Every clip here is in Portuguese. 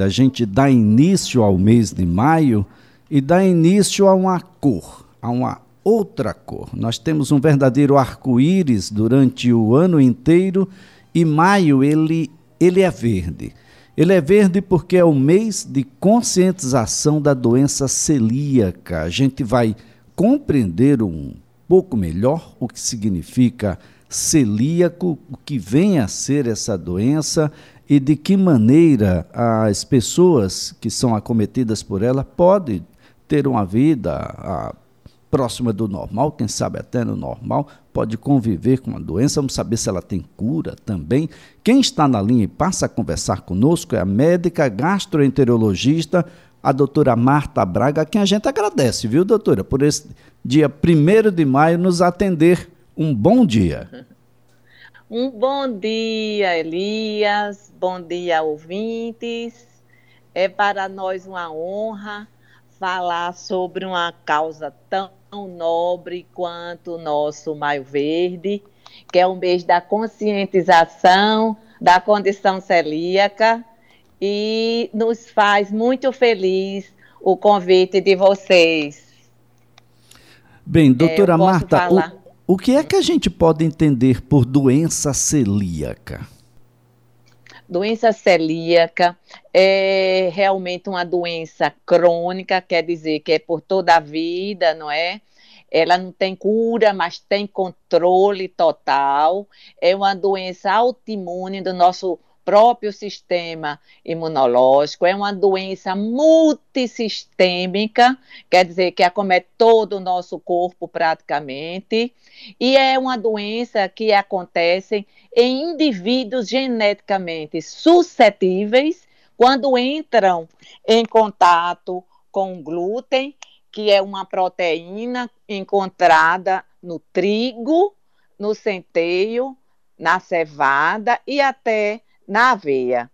A gente dá início ao mês de maio e dá início a uma cor, a uma outra cor. Nós temos um verdadeiro arco-íris durante o ano inteiro e maio ele, ele é verde. Ele é verde porque é o mês de conscientização da doença celíaca. A gente vai compreender um pouco melhor o que significa celíaco, o que vem a ser essa doença e de que maneira as pessoas que são acometidas por ela podem ter uma vida a, próxima do normal, quem sabe até no normal, pode conviver com a doença, vamos saber se ela tem cura também. Quem está na linha e passa a conversar conosco é a médica gastroenterologista, a doutora Marta Braga, a quem a gente agradece, viu, doutora, por esse dia 1 de maio nos atender. Um bom dia. Um bom dia, Elias. Bom dia, ouvintes. É para nós uma honra falar sobre uma causa tão nobre quanto o nosso Maio Verde, que é o mês da conscientização da condição celíaca e nos faz muito feliz o convite de vocês. Bem, doutora é, Marta, o, que é que a gente pode entender por doença celíaca? Doença celíaca é realmente uma doença crônica, quer dizer que é por toda a vida, não é? Ela não tem cura, mas tem controle total. É uma doença autoimune do nosso próprio sistema imunológico, é uma doença multissistêmica, quer dizer que acomete todo o nosso corpo praticamente, e é uma doença que acontece em indivíduos geneticamente suscetíveis quando entram em contato com glúten, que é uma proteína encontrada no trigo, no centeio, na cevada e até na aveia.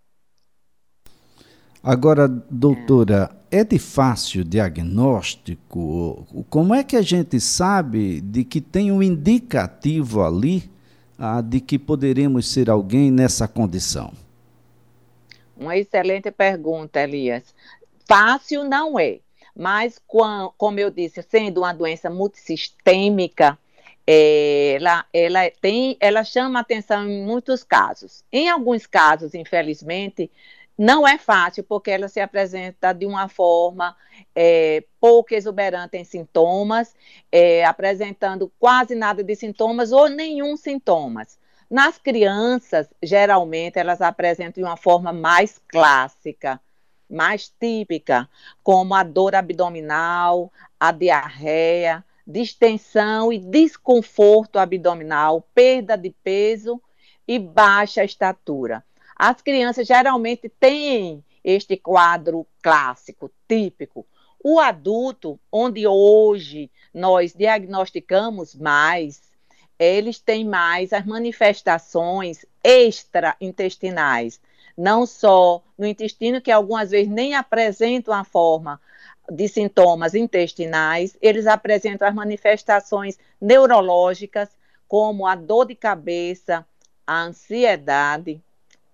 Agora, doutora, é de fácil diagnóstico? Como é que a gente sabe de que tem um indicativo ali ah, de que poderemos ser alguém nessa condição? Uma excelente pergunta, Elias. Fácil não é, mas como eu disse, sendo uma doença multissistêmica, ela, ela, tem, ela chama atenção em muitos casos. Em alguns casos, infelizmente, não é fácil, porque ela se apresenta de uma forma é, pouco exuberante em sintomas, é, apresentando quase nada de sintomas ou nenhum sintomas. Nas crianças, geralmente, elas apresentam de uma forma mais clássica, mais típica, como a dor abdominal, a diarreia, distensão e desconforto abdominal, perda de peso e baixa estatura. As crianças geralmente têm este quadro clássico, típico. O adulto, onde hoje nós diagnosticamos mais, eles têm mais as manifestações extraintestinais, não só no intestino, que algumas vezes nem apresentam a forma de sintomas intestinais, eles apresentam as manifestações neurológicas, como a dor de cabeça, a ansiedade,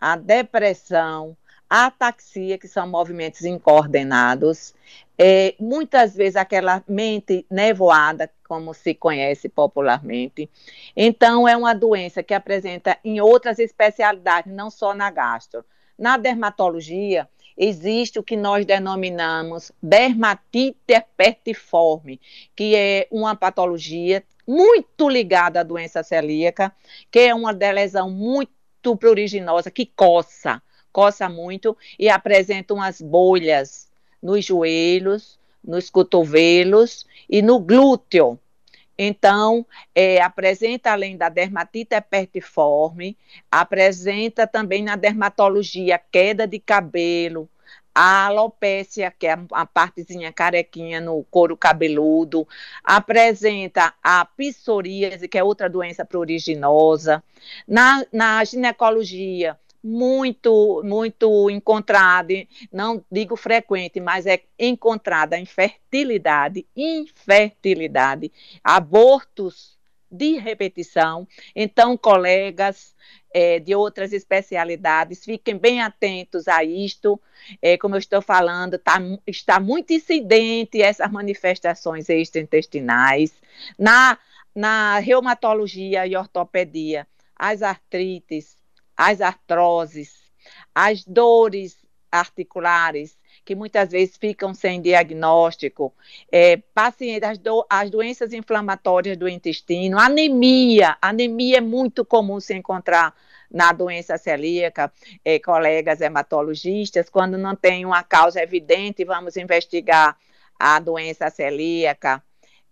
a depressão, a ataxia, que são movimentos incoordenados, é, muitas vezes aquela mente nevoada, como se conhece popularmente. Então, é uma doença que apresenta em outras especialidades, não só na gastro. Na dermatologia, existe o que nós denominamos dermatite herpetiforme, que é uma patologia muito ligada à doença celíaca, que é uma lesão muito pruriginosa, que coça, coça muito e apresenta umas bolhas nos joelhos, nos cotovelos e no glúteo. Então, é, apresenta, além da dermatite herpetiforme, apresenta também na dermatologia queda de cabelo, a alopécia, que é a partezinha carequinha no couro cabeludo, apresenta a psoríase, que é outra doença pruriginosa. Na, na ginecologia, muito, muito encontrada, não digo frequente, mas é encontrada infertilidade, infertilidade, abortos de repetição. Então, colegas é, de outras especialidades, fiquem bem atentos a isto. É, como eu estou falando, tá, está muito incidente essas manifestações extraintestinais. Na, na reumatologia e ortopedia, as artrites, as artroses, as dores articulares, que muitas vezes ficam sem diagnóstico, é, pacientes, as, do, as doenças inflamatórias do intestino, anemia, anemia é muito comum se encontrar na doença celíaca, é, colegas hematologistas, quando não tem uma causa evidente, vamos investigar a doença celíaca.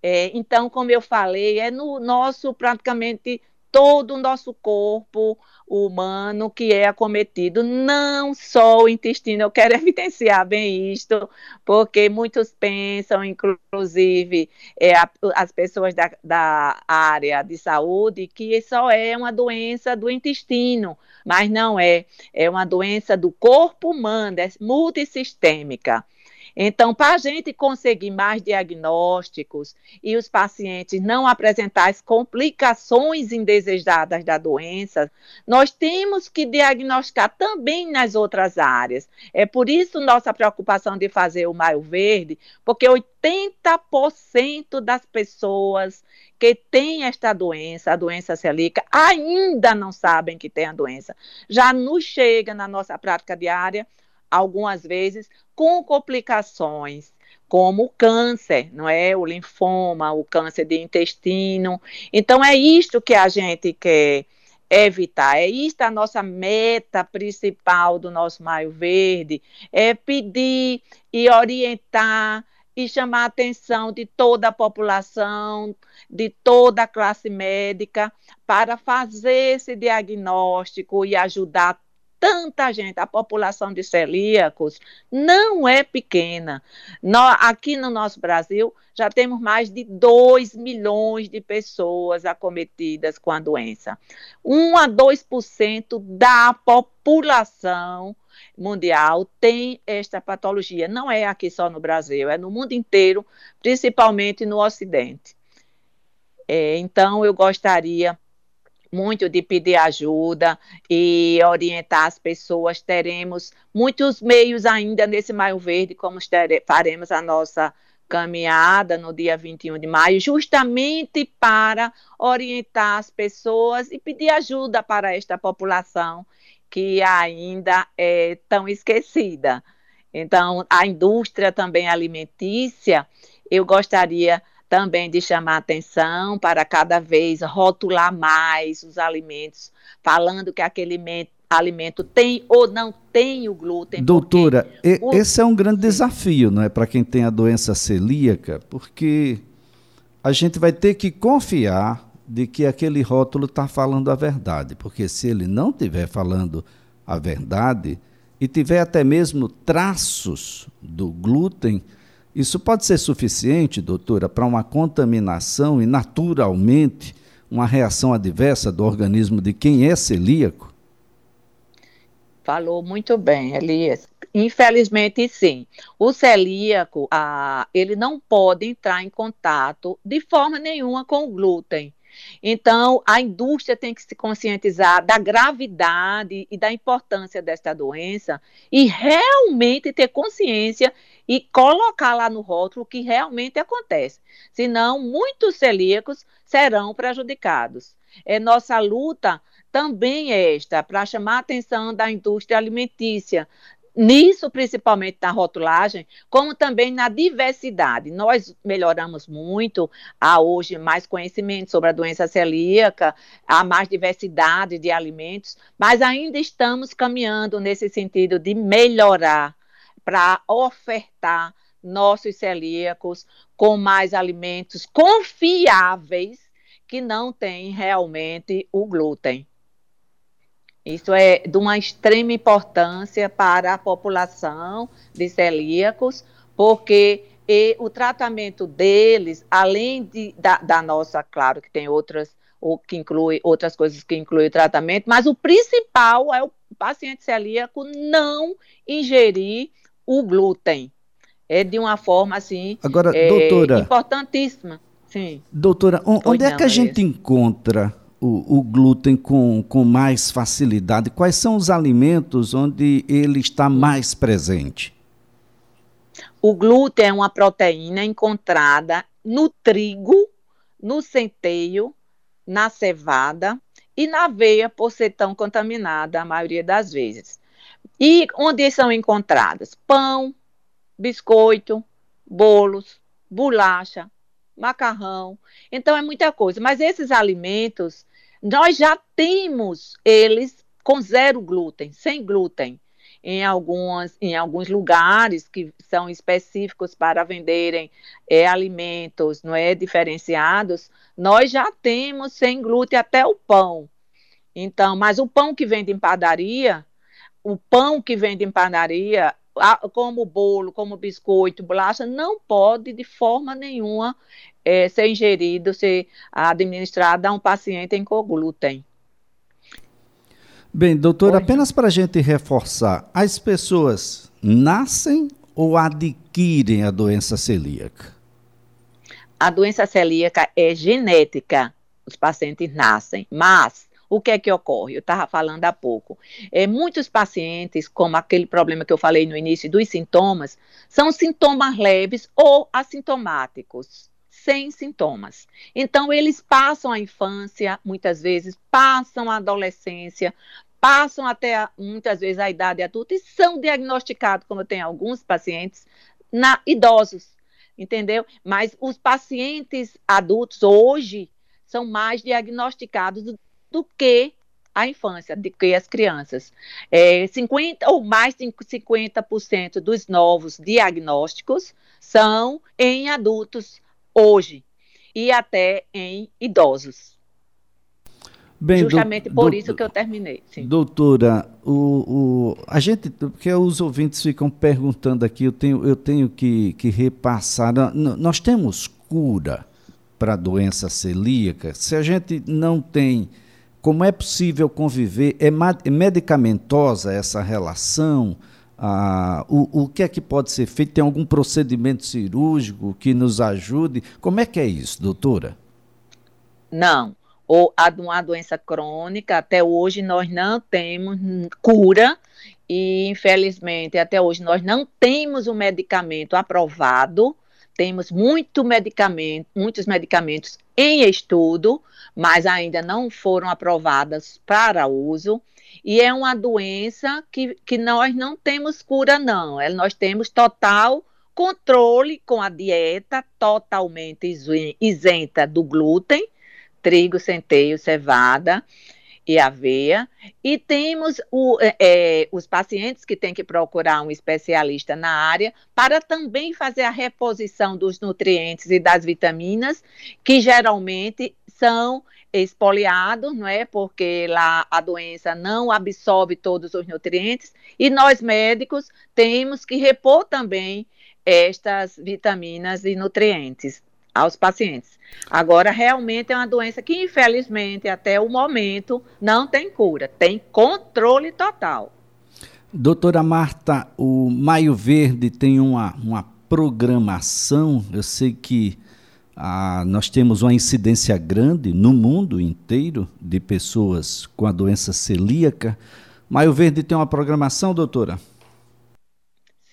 É, então, como eu falei, é no nosso praticamente todo o nosso corpo humano que é acometido, não só o intestino. Eu quero evidenciar bem isto, porque muitos pensam, inclusive é, a, as pessoas da, da área de saúde, que só é uma doença do intestino, mas não é. É uma doença do corpo humano, é multissistêmica. Então, para a gente conseguir mais diagnósticos e os pacientes não apresentar as complicações indesejadas da doença, nós temos que diagnosticar também nas outras áreas. É por isso nossa preocupação de fazer o Maio Verde, porque 80% das pessoas que têm esta doença, a doença celíaca, ainda não sabem que tem a doença. Já nos chega na nossa prática diária algumas vezes com complicações como o câncer, não é? O linfoma, o câncer de intestino. Então é isto que a gente quer evitar. É isto a nossa meta principal do nosso Maio Verde, é pedir e orientar e chamar a atenção de toda a população, de toda a classe médica, para fazer esse diagnóstico e ajudar tanta gente, a população de celíacos não é pequena. Nós, aqui no nosso Brasil, já temos mais de 2 milhões de pessoas acometidas com a doença. 1 a 2% da população mundial tem esta patologia. Não é aqui só no Brasil, é no mundo inteiro, principalmente no Ocidente. É, então, eu gostaria muito de pedir ajuda e orientar as pessoas. Teremos muitos meios ainda nesse Maio Verde, como faremos a nossa caminhada no dia 21 de maio, justamente para orientar as pessoas e pedir ajuda para esta população que ainda é tão esquecida. Então, a indústria também alimentícia, eu gostaria também de chamar atenção para cada vez rotular mais os alimentos, falando que aquele alimento tem ou não tem o glúten. Doutora, o... esse é um grande desafio, não é, para quem tem a doença celíaca, porque a gente vai ter que confiar de que aquele rótulo está falando a verdade, porque se ele não estiver falando a verdade e tiver até mesmo traços do glúten, isso pode ser suficiente, doutora, para uma contaminação e, naturalmente, uma reação adversa do organismo de quem é celíaco? Falou muito bem, Elias. Infelizmente, sim. O celíaco, ah, ele não pode entrar em contato de forma nenhuma com o glúten. Então, a indústria tem que se conscientizar da gravidade e da importância desta doença e realmente ter consciência e colocar lá no rótulo o que realmente acontece. Senão, muitos celíacos serão prejudicados. É nossa luta também é esta, para chamar a atenção da indústria alimentícia, nisso principalmente na rotulagem, como também na diversidade. Nós melhoramos muito, há hoje mais conhecimento sobre a doença celíaca, há mais diversidade de alimentos, mas ainda estamos caminhando nesse sentido de melhorar para ofertar nossos celíacos com mais alimentos confiáveis que não têm realmente o glúten. Isso é de uma extrema importância para a população de celíacos, porque o tratamento deles, além de, da, da, nossa, claro que tem outras, ou que inclui outras coisas que inclui o tratamento, mas o principal é o paciente celíaco não ingerir o glúten. É de uma forma assim Agora, é, doutora, importantíssima. Sim. Doutora, onde é que a gente encontra o, o, glúten com, com mais facilidade? Quais são os alimentos onde ele está mais presente? O glúten é uma proteína encontrada no trigo, no centeio, na cevada e na aveia, por ser tão contaminada a maioria das vezes. E onde são encontradas? Pão, biscoito, bolos, bolacha, macarrão. Então é muita coisa. Mas esses alimentos, nós já temos eles com zero glúten, sem glúten. Em, algumas, em alguns lugares que são específicos para venderem é, alimentos não é diferenciados, nós já temos sem glúten até o pão. Então, mas o pão que vende em padaria, o pão que vende em padaria, como bolo, como biscoito, bolacha, não pode de forma nenhuma é, ser ingerido, ser administrado a um paciente em glúten. Bem, doutor, apenas para a gente reforçar, as pessoas nascem ou adquirem a doença celíaca? A doença celíaca é genética, os pacientes nascem, mas o que é que ocorre? Eu estava falando há pouco. É, muitos pacientes, como aquele problema que eu falei no início dos sintomas, são sintomas leves ou assintomáticos, sem sintomas. Então, eles passam a infância, muitas vezes, passam a adolescência, passam até muitas vezes a idade adulta e são diagnosticados, como tem alguns pacientes, na idosos, entendeu? Mas os pacientes adultos hoje são mais diagnosticados do que a infância, do que as crianças. É, 50 ou mais de 50% dos novos diagnósticos são em adultos hoje e até em idosos. Bem, Justamente do, por do, isso que eu terminei. Sim. Doutora, o, o, a gente, porque os ouvintes ficam perguntando aqui, eu tenho, eu tenho que, que repassar. Nós temos cura para a doença celíaca? Se a gente não tem como é possível conviver? É, é medicamentosa essa relação? Ah, o, o que é que pode ser feito? Tem algum procedimento cirúrgico que nos ajude? Como é que é isso, doutora? Não. Ou a uma doença crônica, até hoje nós não temos cura e, infelizmente, até hoje nós não temos um medicamento aprovado temos muito medicamento, muitos medicamentos em estudo, mas ainda não foram aprovadas para uso. E é uma doença que, que nós não temos cura, não. É, nós temos total controle com a dieta totalmente isenta do glúten, trigo, centeio, cevada e aveia. E temos o, é, é, os pacientes que têm que procurar um especialista na área para também fazer a reposição dos nutrientes e das vitaminas, que geralmente são expoliados, não é? Porque lá a doença não absorve todos os nutrientes e nós médicos temos que repor também estas vitaminas e nutrientes aos pacientes. Agora, realmente é uma doença que, infelizmente, até o momento, não tem cura, tem controle total. Doutora Marta, o Maio Verde tem uma, uma programação, eu sei que ah, nós temos uma incidência grande no mundo inteiro de pessoas com a doença celíaca. Maio Verde tem uma programação, doutora?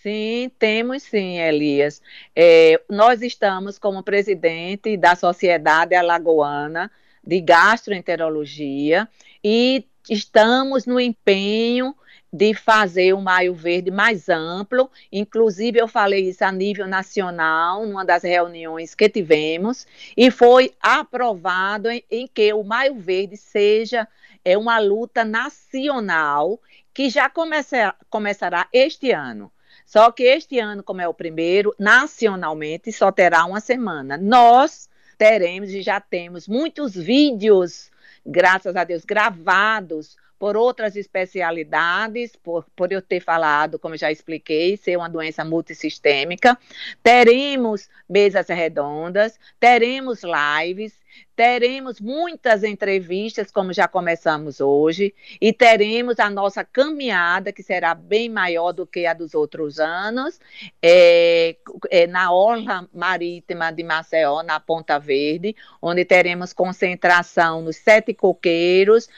Sim, temos sim, Elias. É, nós estamos como presidente da Sociedade Alagoana de Gastroenterologia e estamos no empenho de fazer o Maio Verde mais amplo. Inclusive, eu falei isso a nível nacional, numa das reuniões que tivemos, e foi aprovado em, em que o Maio Verde seja é, uma luta nacional que já começa, começará este ano. Só que este ano, como é o primeiro, nacionalmente só terá uma semana. Nós teremos e já temos muitos vídeos, graças a Deus, gravados por outras especialidades, por, por eu ter falado, como já expliquei, ser uma doença multissistêmica. Teremos mesas redondas, teremos lives, teremos muitas entrevistas, como já começamos hoje, e teremos a nossa caminhada, que será bem maior do que a dos outros anos, é, é, na Orla Marítima de Maceió, na Ponta Verde, onde teremos concentração nos Sete Coqueiros,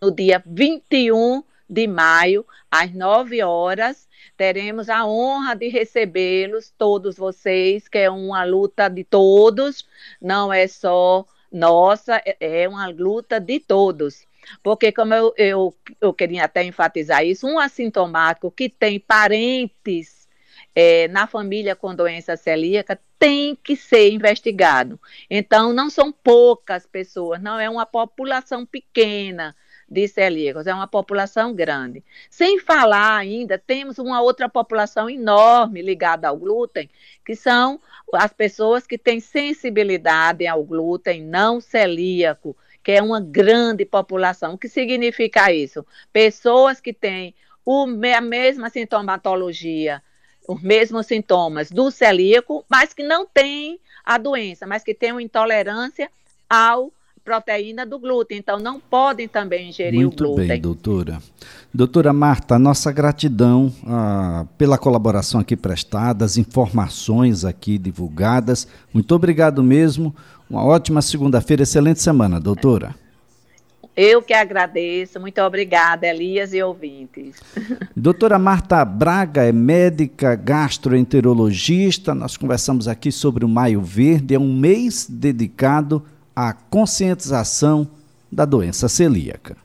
no dia 21 de maio, às 9 horas, teremos a honra de recebê-los, todos vocês, que é uma luta de todos, não é só nossa, é, é uma luta de todos. Porque, como eu, eu, eu queria até enfatizar isso, um assintomático que tem parentes é, na família com doença celíaca tem que ser investigado. Então, não são poucas pessoas, não é uma população pequena de celíacos, é uma população grande. Sem falar ainda, temos uma outra população enorme ligada ao glúten, que são as pessoas que têm sensibilidade ao glúten não celíaco, que é uma grande população. O que significa isso? Pessoas que têm o, a mesma sintomatologia, os mesmos sintomas do celíaco, mas que não têm a doença, mas que têm uma intolerância ao proteína do glúten, então não podem também ingerir Muito o glúten. Muito bem, doutora. Doutora Marta, nossa gratidão ah, pela colaboração aqui prestada, as informações aqui divulgadas. Muito obrigado mesmo. Uma ótima segunda-feira, excelente semana, doutora. Eu que agradeço. Muito obrigada, Elias e ouvintes. Doutora Marta Braga é médica gastroenterologista. Nós conversamos aqui sobre o Maio Verde. É um mês dedicado à conscientização da doença celíaca.